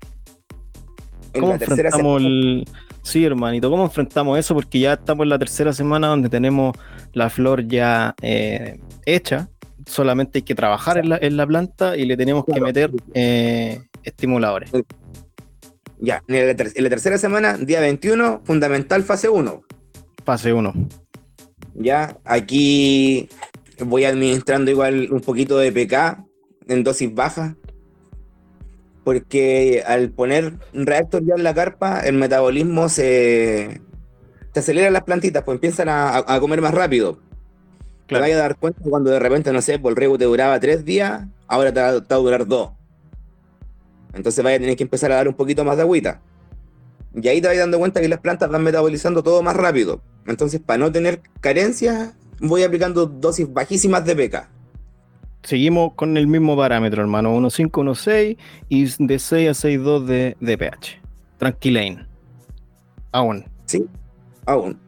¿Cómo enfrentamos el... Sí, hermanito, ¿cómo enfrentamos eso? Porque ya estamos en la tercera semana donde tenemos la flor ya eh, hecha, solamente hay que trabajar en la, planta y le tenemos que meter eh, estimuladores. Ya, en la, tercera semana, día 21, fundamental fase 1. Fase 1. Ya, aquí voy administrando igual un poquito de PK en dosis baja. Porque al poner un reactor ya en la carpa, el metabolismo se, se acelera las plantitas, pues empiezan a, comer más rápido. Te vaya a dar cuenta cuando de repente, no sé, por el te duraba tres días, ahora te va, te va a durar dos. Entonces vaya a tener que empezar a dar un poquito más de agüita. Y ahí te vas dando cuenta que las plantas van metabolizando todo más rápido. Entonces, para no tener carencias, voy aplicando dosis bajísimas de PK. Seguimos con el mismo parámetro, hermano. 1.5, 1.6 y de 6 a 6.2 de, de pH. Tranquilane. Aún. Sí, aún.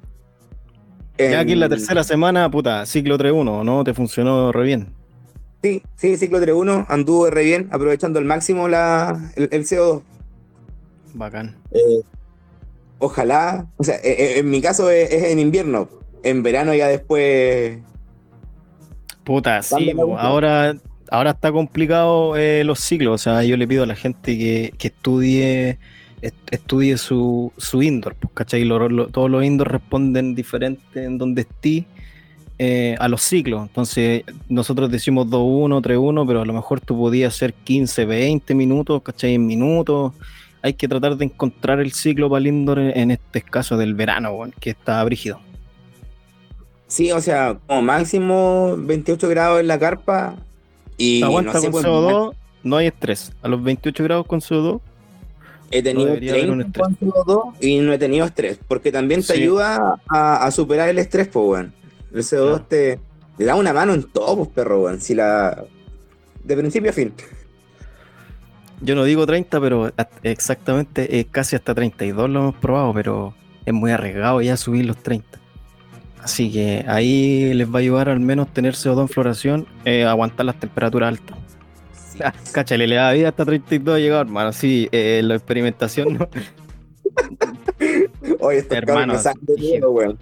Ya aquí en la tercera semana, puta, ciclo 3.1, ¿no? Te funcionó re bien. Sí, sí, ciclo 3.1 anduvo re bien, aprovechando al máximo la, el, CO2. Bacán. Eh, ojalá, o sea, eh, eh, en mi caso es, en invierno, en verano ya después. Puta, sí, ahora, ahora está complicado los ciclos, o sea, yo le pido a la gente que, estudie estudie su, su indoor, pues, ¿cachai? todos los indoor responden diferente en donde esté eh, a los ciclos. Entonces, nosotros decimos 2-1, 3-1, pero a lo mejor tú podías hacer 15, 20 minutos, ¿cachai? En minutos. Hay que tratar de encontrar el ciclo para el indoor en este caso del verano, que está brígido. Sí, o sea, como máximo 28 grados en la carpa. Y Aguanta con CO2, no hay estrés. A los 28 grados con CO2 He tenido 30 con CO2 y no he tenido estrés, porque también te ayuda a, superar el estrés, pues, bueno. El CO2 te, da una mano en todo, pues, perro, weón. Si la. De principio a fin. Yo no digo 30, pero exactamente es casi hasta 32 lo hemos probado, pero es muy arriesgado ya subir los 30. Así que ahí les va a ayudar al menos tener CO2 en floración, eh, aguantar las temperaturas altas. Sí. Ah, le da vida hasta 32 ha llegado, hermano. Sí, eh, la experimentación. ¿no? Oye, hermano, weón.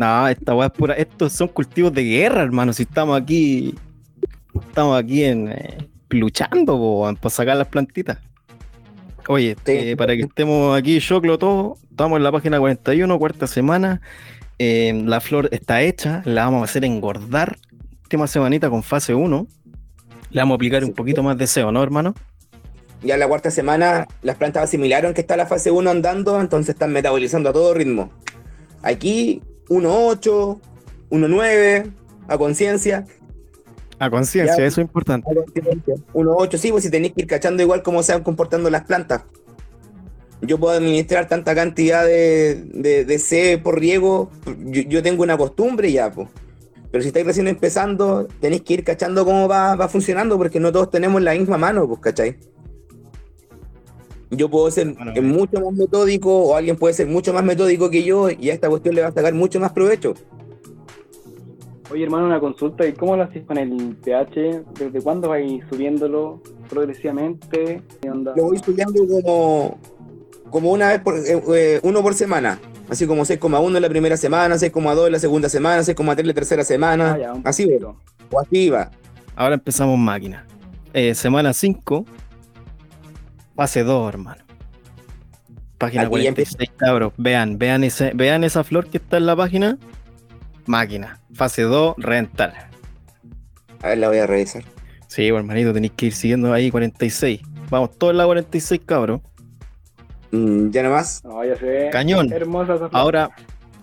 No, esta weá es pura. Estos son cultivos de guerra, hermano. Si estamos aquí. Estamos aquí en. Eh, luchando, para sacar las plantitas. Oye, eh, para que estemos aquí, choclo todo, estamos en la página 41, cuarta semana. Eh, la flor está hecha, la vamos a hacer engordar. Última semanita con fase 1. Le vamos a aplicar un poquito más de SEO, ¿no, hermano? Ya la cuarta semana las plantas asimilaron que está la fase 1 andando, entonces están metabolizando a todo ritmo. Aquí 1.8, 1.9, a conciencia. A conciencia, eso es importante. 1.8, sí, pues si tenéis que ir cachando igual cómo se van comportando las plantas. Yo puedo administrar tanta cantidad de, de, C por riego, yo, tengo una costumbre ya, pues. Pero si estáis recién empezando, tenéis que ir cachando cómo va, va funcionando, porque no todos tenemos la misma mano, pues, ¿cachai? Yo puedo ser mucho más metódico o alguien puede ser mucho más metódico que yo y a esta cuestión le va a sacar mucho más provecho. Oye, hermano, una consulta. ¿Y cómo lo haces con el pH? ¿Desde cuándo vais subiéndolo progresivamente? Lo voy subiendo como, como una vez por, eh, eh, uno por semana. Así como 6,1 en la primera semana, 6,2 en la segunda semana, 6,3 en la tercera semana. Ah, así va. O así va. Ahora empezamos máquina. Eh, semana 5 Fase 2, hermano. Página 46, cabros. Vean, vean, ese, vean esa flor que está en la página. Máquina. Fase 2, rental. A ver, la voy a revisar. Sí, hermanito, tenéis que ir siguiendo ahí 46. Vamos, todo en la 46, cabrón. Mm, ya nomás. No, ya sé. Cañón. Ahora,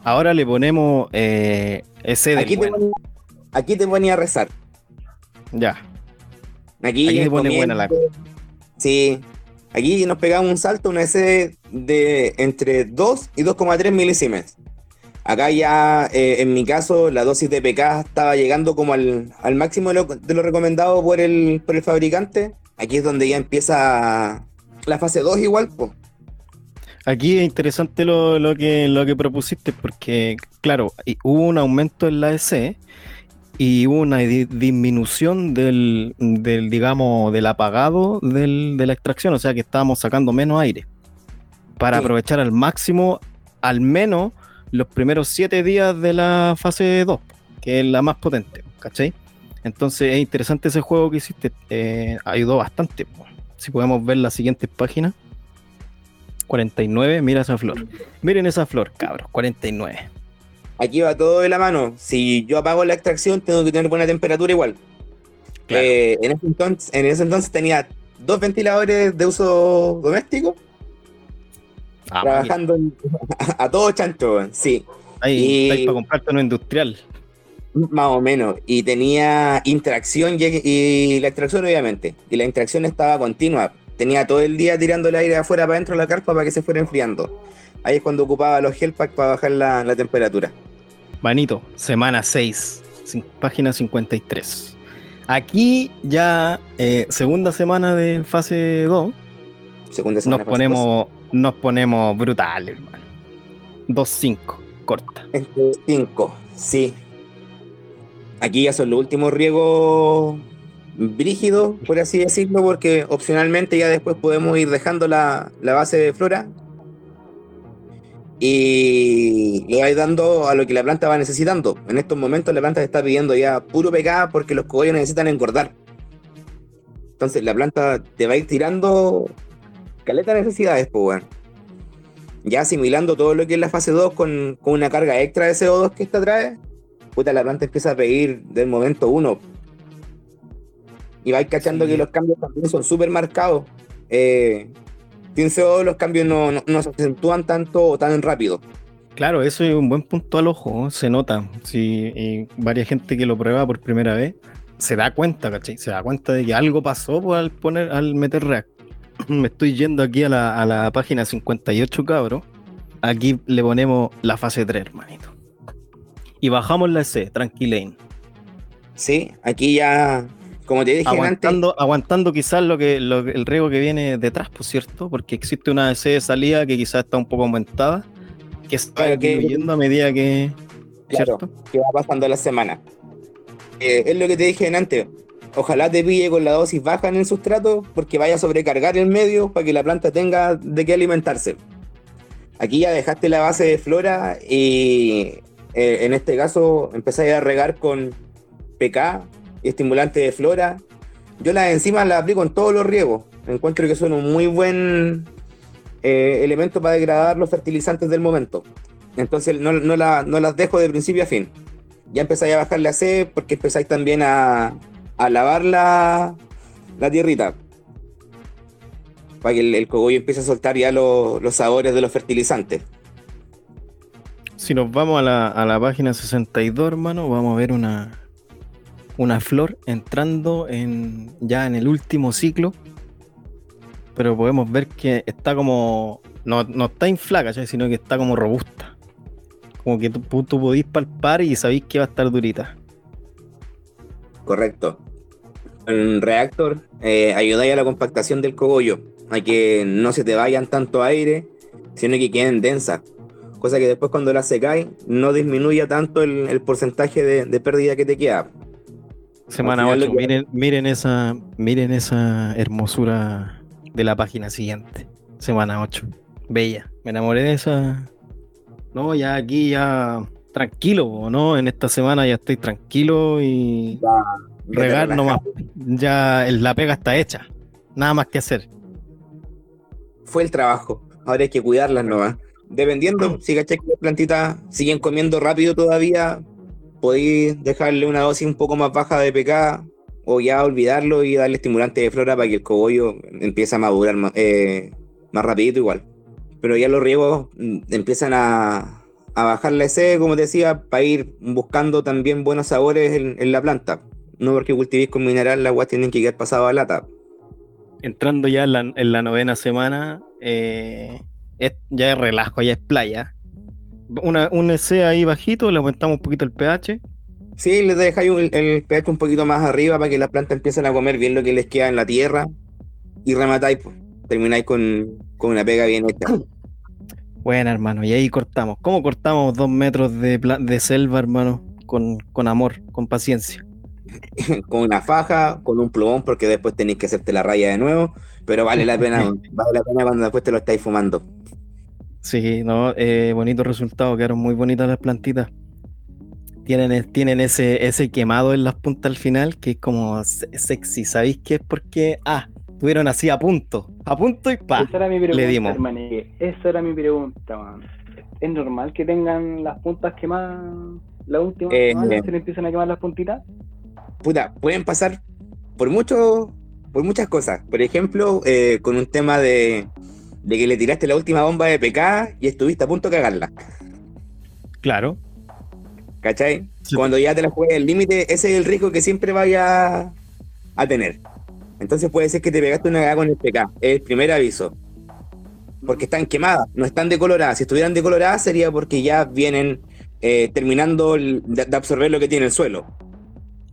ahora le ponemos eh, ese aquí, te aquí te ponía a rezar. Ya. Aquí, aquí te pone buena la Sí. Aquí nos pegamos un salto, una S de entre 2 y 2,3 milisiemens. Acá ya, eh, en mi caso, la dosis de PK estaba llegando como al, máximo de lo, recomendado por el, por el fabricante. Aquí es donde ya empieza la fase 2 igual. Aquí es interesante lo, que, lo que propusiste porque, claro, hubo un aumento en la EC y una disminución del, del, digamos, del apagado de la extracción, o sea que estábamos sacando menos aire para aprovechar al máximo, al menos los primeros siete días de la fase 2, que es la más potente, ¿cachai? Entonces es interesante ese juego que hiciste, eh, ayudó bastante. Si podemos ver la siguiente página. 49, mira esa flor. Miren esa flor, cabros, 49. Aquí va todo de la mano. Si yo apago la extracción, tengo que tener buena temperatura igual. Eh, en, ese entonces, en ese entonces tenía dos ventiladores de uso doméstico Ah, trabajando a, todo chancho, sí. Ahí, para comprarte uno industrial. Más o menos. Y tenía interacción y, la extracción, obviamente. Y la interacción estaba continua. Tenía todo el día tirando el aire afuera para adentro de la carpa para que se fuera enfriando. Ahí es cuando ocupaba los gel para bajar la, temperatura. Manito, semana 6, página 53. Aquí ya, eh, segunda semana de fase 2. Segunda semana nos ponemos nos ponemos brutales, hermano. 2-5, corta. 5, sí. Aquí ya son los últimos riegos brígidos, por así decirlo, porque opcionalmente ya después podemos ir dejando la, base de flora y le vais dando a lo que la planta va necesitando. En estos momentos la planta está pidiendo ya puro pegada porque los cogollos necesitan engordar. Entonces la planta te va a ir tirando caleta necesidades, pues, weón. Ya asimilando todo lo que es la fase 2 con, una carga extra de CO2 que esta trae, puta, la planta empieza a pedir del momento 1. Y vais cachando que los cambios también son súper marcados. Eh, sin CO2 los cambios no, se acentúan tanto o tan rápido. Claro, eso es un buen punto al ojo, se nota. Si varias gente que lo prueba por primera vez se da cuenta, ¿cachai? Se da cuenta de que algo pasó pues, al poner, al meter reactor me estoy yendo aquí a la, página 58, cabro. Aquí le ponemos la fase 3, hermanito. Y bajamos la C, tranquilain. Sí, aquí ya, como te dije aguantando, Aguantando quizás lo que, el riego que viene detrás, por cierto, porque existe una C de salida que quizás está un poco aumentada, que está disminuyendo a medida que... Claro, que va pasando la semana. Eh, es lo que te dije antes Ojalá te pille con la dosis baja en el sustrato porque vaya a sobrecargar el medio para que la planta tenga de qué alimentarse. Aquí ya dejaste la base de flora y eh, en este caso empezáis a regar con PK estimulante de flora. Yo las enzimas las aplico en todos los riegos. Encuentro que son un muy buen eh, elemento para degradar los fertilizantes del momento. Entonces no, no las dejo de principio a fin. Ya empezáis a bajarle a C porque empezáis también a, lavar la, tierrita. Para que el, cogollo empiece a soltar ya los sabores de los fertilizantes. Si nos vamos a la, a la página 62, hermano, vamos a ver una, una flor entrando en, ya en el último ciclo. Pero podemos ver que está como. No, está inflaca, sino que está como robusta. Como que tú, tú podís palpar y sabéis que va a estar durita. Correcto. En Reactor eh, ayudáis a la compactación del cogollo, a que no se te vayan tanto aire, sino que queden densas. Cosa que después cuando la secáis no disminuya tanto el, porcentaje de, pérdida que te queda. Semana 8, miren, miren, esa, miren esa hermosura de la página siguiente. Semana 8. Bella. Me enamoré de esa. No, ya aquí ya tranquilo, ¿no? En esta semana ya estoy tranquilo y regar nomás. Ya la pega está hecha. Nada más que hacer. Fue el trabajo. Ahora hay que cuidarlas nomás. Dependiendo, si caché que las plantitas siguen comiendo rápido todavía, podéis dejarle una dosis un poco más baja de PK o ya olvidarlo y darle estimulante de flora para que el cogollo empiece a madurar más, eh, más rapidito igual. Pero ya los riegos mm, empiezan a, a bajar la EC, como te decía, para ir buscando también buenos sabores en, la planta. No porque cultivéis con mineral, las aguas tienen que quedar pasado a lata. Entrando ya en la, novena semana, eh, ya es relajo, ya es playa. Una, un EC ahí bajito, le aumentamos un poquito el pH Sí, les dejáis el pH un poquito más arriba para que las plantas empiecen a comer bien lo que les queda en la tierra y rematáis, pues, termináis con, una pega bien hecha. Bueno, hermano, y ahí cortamos. ¿Cómo cortamos dos metros de, de selva, hermano? Con, con amor, con paciencia. con una faja, con un plumón, porque después tenéis que hacerte la raya de nuevo, pero vale la pena, vale la pena cuando después te lo estáis fumando. Sí, no, eh, bonito resultado, quedaron muy bonitas las plantitas tienen, tienen ese, ese quemado en las puntas al final que es como sexy. ¿Sabéis qué es? Porque, ah, tuvieron así a punto, a punto y pa. Esa era mi pregunta, le dimos. Esa era mi pregunta, man. ¿Es normal que tengan las puntas quemadas la última eh, se le empiezan a quemar las puntitas? Puta, pueden pasar por mucho, por muchas cosas. Por ejemplo, eh, con un tema de, de que le tiraste la última bomba de PK y estuviste a punto de cagarla. Claro. ¿Cachai? Cuando ya te la juegas el límite, ese es el riesgo que siempre vaya a tener. Entonces puede ser que te pegaste una cagada con el PK. Es el primer aviso. Porque están quemadas, no están decoloradas. Si estuvieran decoloradas sería porque ya vienen eh, terminando de, absorber lo que tiene el suelo.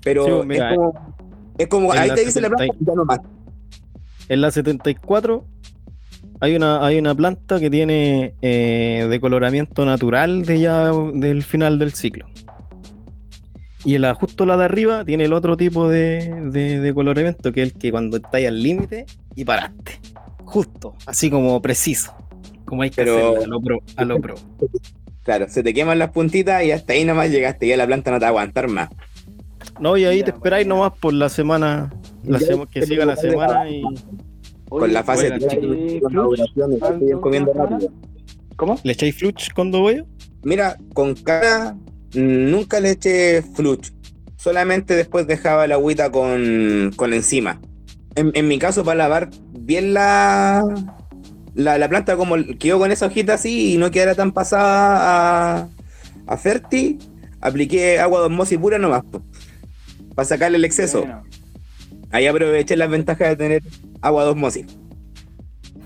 Pero es como, es como ahí te dice la planta, ya no más. En la 74 hay una, hay una planta que tiene eh, decoloramiento natural de ya del final del ciclo. Y el justo la de arriba tiene el otro tipo de, de, coloramiento, que es el que cuando estáis al límite y paraste. Justo, así como preciso. Como hay que Pero, a lo pro. A lo pro. Claro, se te queman las puntitas y hasta ahí nomás llegaste, ya la planta no te va a aguantar más. No, y ahí te esperáis nomás por la semana, la que siga la semana y. Con la fase de comiendo rápido. ¿Cómo? ¿Le echáis fluch cuando voy? Mira, con cara Nunca le eché fluch. Solamente después dejaba la agüita con, con encima. En, mi caso, para lavar bien la, la, planta, como quedó con esa hojita así y no quedara tan pasada a, a Ferti, apliqué agua de osmosis pura nomás. Para sacarle el exceso. Ahí aproveché las ventajas de tener agua de osmosis.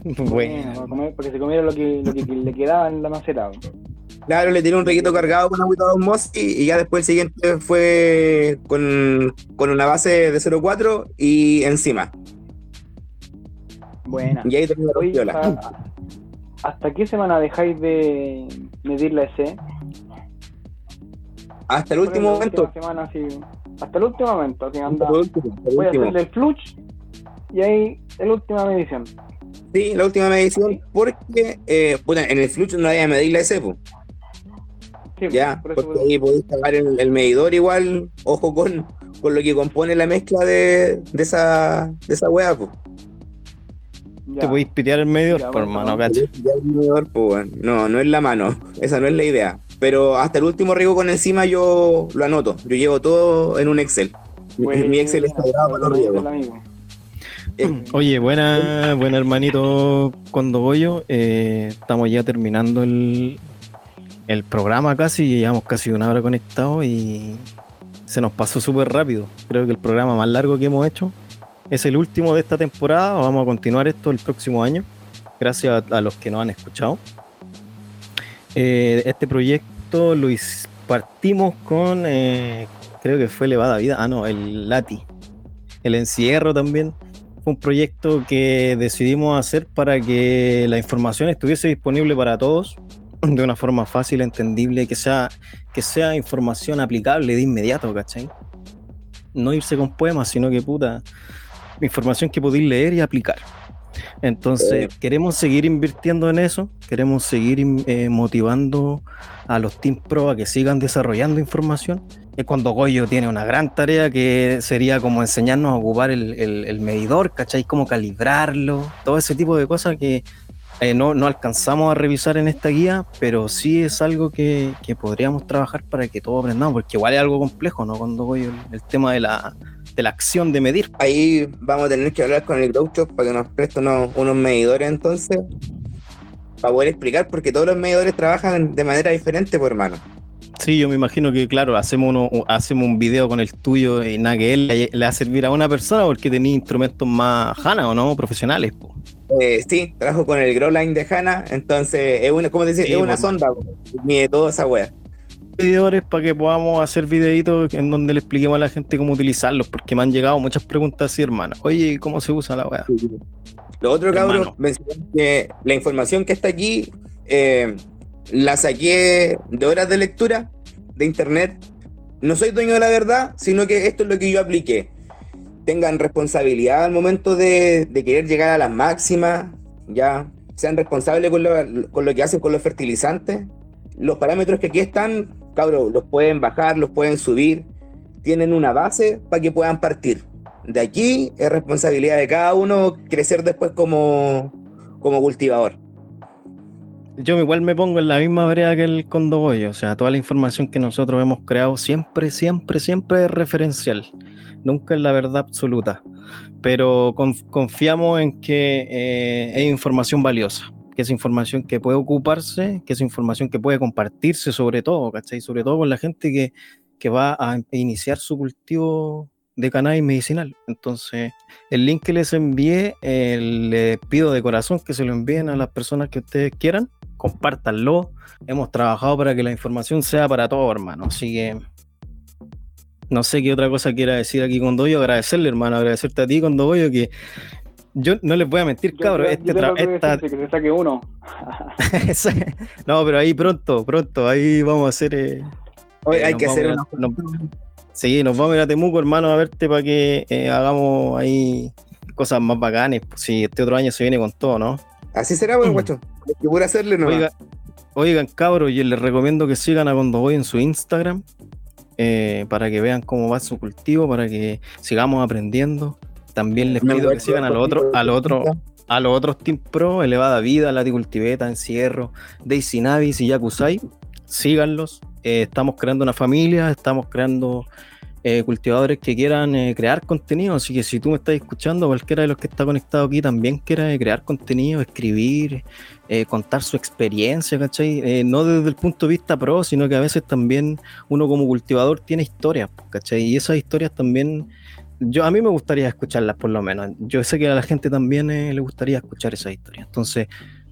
Bueno, porque se comieron lo que, lo que le quedaba en la maceta. Claro, le tiré un requito cargado con agüita de Moss y, ya después el siguiente fue con, una base de 0.4 y encima. Buena. Y ahí tengo la ¿Hasta qué semana dejáis de medir la EC? Hasta el último momento. Semana, sí. Hasta el último momento. Así anda. Voy a hacerle el fluch y ahí la última medición. Sí, la última medición, porque eh, bueno, en el fluch no había que medir la EC, pues ya, porque ahí podéis sacar el, medidor igual, ojo con, con lo que compone la mezcla de, de esa, de esa weá, pues. Te podéis pitear el medidor, por mano, No, no es la mano, esa no es la idea. Pero hasta el último riego con encima yo lo anoto, yo llevo todo en un Excel. Mi Excel está grabado para los riegos. Eh, Oye, buena, buena hermanito cuando voy yo. Eh, estamos ya terminando el, el programa casi, llevamos casi una hora conectados y se nos pasó súper rápido. Creo que el programa más largo que hemos hecho es el último de esta temporada. Vamos a continuar esto el próximo año, gracias a, los que nos han escuchado. Eh, este proyecto lo partimos con, eh, creo que fue Elevada Vida, ah no, el Lati, el encierro también. Fue un proyecto que decidimos hacer para que la información estuviese disponible para todos de una forma fácil, entendible, que sea, que sea información aplicable de inmediato, ¿cachai? No irse con poemas, sino que puta, información que podéis leer y aplicar. Entonces, queremos seguir invirtiendo en eso, queremos seguir eh, motivando a los Team Pro a que sigan desarrollando información. Es cuando Goyo tiene una gran tarea que sería como enseñarnos a ocupar el, el medidor, ¿cachai? Cómo calibrarlo, todo ese tipo de cosas que eh, no, no, alcanzamos a revisar en esta guía, pero sí es algo que, podríamos trabajar para que todos aprendamos, porque igual es algo complejo, ¿no? Cuando voy el, tema de la, de la acción de medir. Ahí vamos a tener que hablar con el Groucho para que nos preste unos, unos medidores entonces, para poder explicar, porque todos los medidores trabajan de manera diferente, pues hermano. Sí, yo me imagino que, claro, hacemos, uno, hacemos un video con el tuyo y nada que él le, va a servir a una persona porque tenía instrumentos más HANA o no, profesionales. Eh, sí, trabajo con el Growline de HANA, entonces es una, como decir, es una sonda, mide toda esa wea. Para que podamos hacer videitos en donde le expliquemos a la gente cómo utilizarlos, porque me han llegado muchas preguntas así, hermano. Oye, ¿cómo se usa la wea? Lo otro, cabrón, que la información que está aquí eh, la saqué de horas de lectura de internet. No soy dueño de la verdad, sino que esto es lo que yo apliqué. Tengan responsabilidad al momento de, querer llegar a las máximas, ya sean responsables con lo, que hacen con los fertilizantes. Los parámetros que aquí están, cabros, los pueden bajar, los pueden subir. Tienen una base para que puedan partir. De aquí es responsabilidad de cada uno crecer después como, como cultivador yo igual me pongo en la misma vereda que el Condoboyo, o sea, toda la información que nosotros hemos creado siempre, siempre, siempre es referencial, nunca es la verdad absoluta, pero confiamos en que eh, es información valiosa, que es información que puede ocuparse, que es información que puede compartirse sobre todo, ¿cachai? Sobre todo con la gente que, que va a iniciar su cultivo de cannabis medicinal. Entonces, el link que les envié, eh, les pido de corazón que se lo envíen a las personas que ustedes quieran compártanlo. Hemos trabajado para que la información sea para todos, hermano. Así que no sé qué otra cosa quiera decir aquí con Doyo. Agradecerle, hermano, agradecerte a ti con Doyo que yo no les voy a mentir, cabrón. Este esta... que se saque uno. no, pero ahí pronto, pronto, ahí vamos a hacer. Eh, Hoy hay que hacer una. sí, nos vamos a ir a Temuco, hermano, a verte para que eh, hagamos ahí cosas más bacanes. Pues, si este otro año se viene con todo, ¿no? Así será, pues, guacho. que voy hacerle no. oigan, cabros, y les recomiendo que sigan a Cuando Voy en su Instagram eh, para que vean cómo va su cultivo, para que sigamos aprendiendo. También les pido que sigan a los otros, a los otros, a los otros Team Pro, Elevada Vida, Laticultiveta, Encierro, Daisy Navis y Yakusai. Síganlos. Eh, estamos creando una familia, estamos creando eh, cultivadores que quieran eh, crear contenido. Así que si tú me estás escuchando, cualquiera de los que está conectado aquí también quiera eh, crear contenido, escribir, contar su experiencia, ¿cachai? no desde el punto de vista pro, sino que a veces también uno como cultivador tiene historias, ¿cachai? Y esas historias también, yo a mí me gustaría escucharlas por lo menos. Yo sé que a la gente también le gustaría escuchar esas historias. Entonces,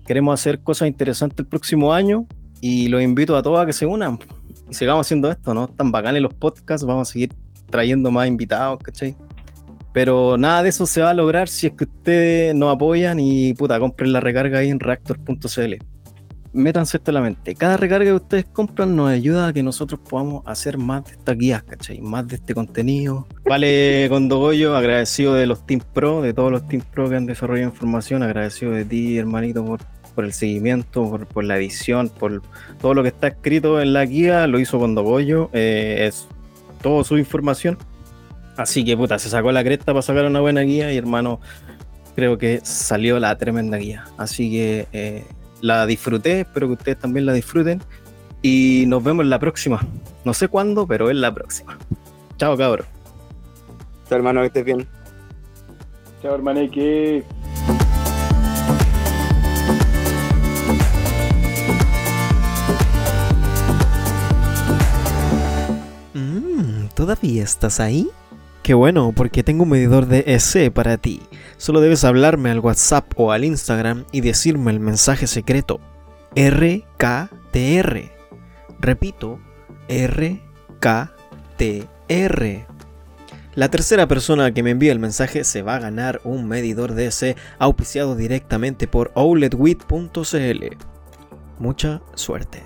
queremos hacer cosas interesantes el próximo año y los invito a todos a que se unan y sigamos haciendo esto, ¿no? Tan bacanes los podcasts, vamos a seguir trayendo más invitados, ¿cachai? Pero nada de eso se va a lograr si es que ustedes nos apoyan y puta, compren la recarga ahí en reactor.cl. Métanse esto en la mente. Cada recarga que ustedes compran nos ayuda a que nosotros podamos hacer más de estas guías, ¿cachai? Más de este contenido. Vale, con Dogoyo, agradecido de los Team Pro, de todos los Team Pro que han desarrollado información. Agradecido de ti, hermanito, por el seguimiento, por, la edición, por todo lo que está escrito en la guía, lo hizo con Dogoyo, eh, es toda su información. Así que puta, se sacó la cresta para sacar una buena guía y hermano, creo que salió la tremenda guía. Así que eh, la disfruté, espero que ustedes también la disfruten. Y nos vemos en la próxima. No sé cuándo, pero es la próxima. Chao, cabrón. Chao, hermano, que estés bien. Chao, hermano, que. ¿Todavía estás ahí? Qué bueno, porque tengo un medidor de EC para ti. Solo debes hablarme al WhatsApp o al Instagram y decirme el mensaje secreto RKTR. Repito, RKTR. La tercera persona que me envíe el mensaje se va a ganar un medidor de EC auspiciado directamente por ouletwit.cl. Mucha suerte.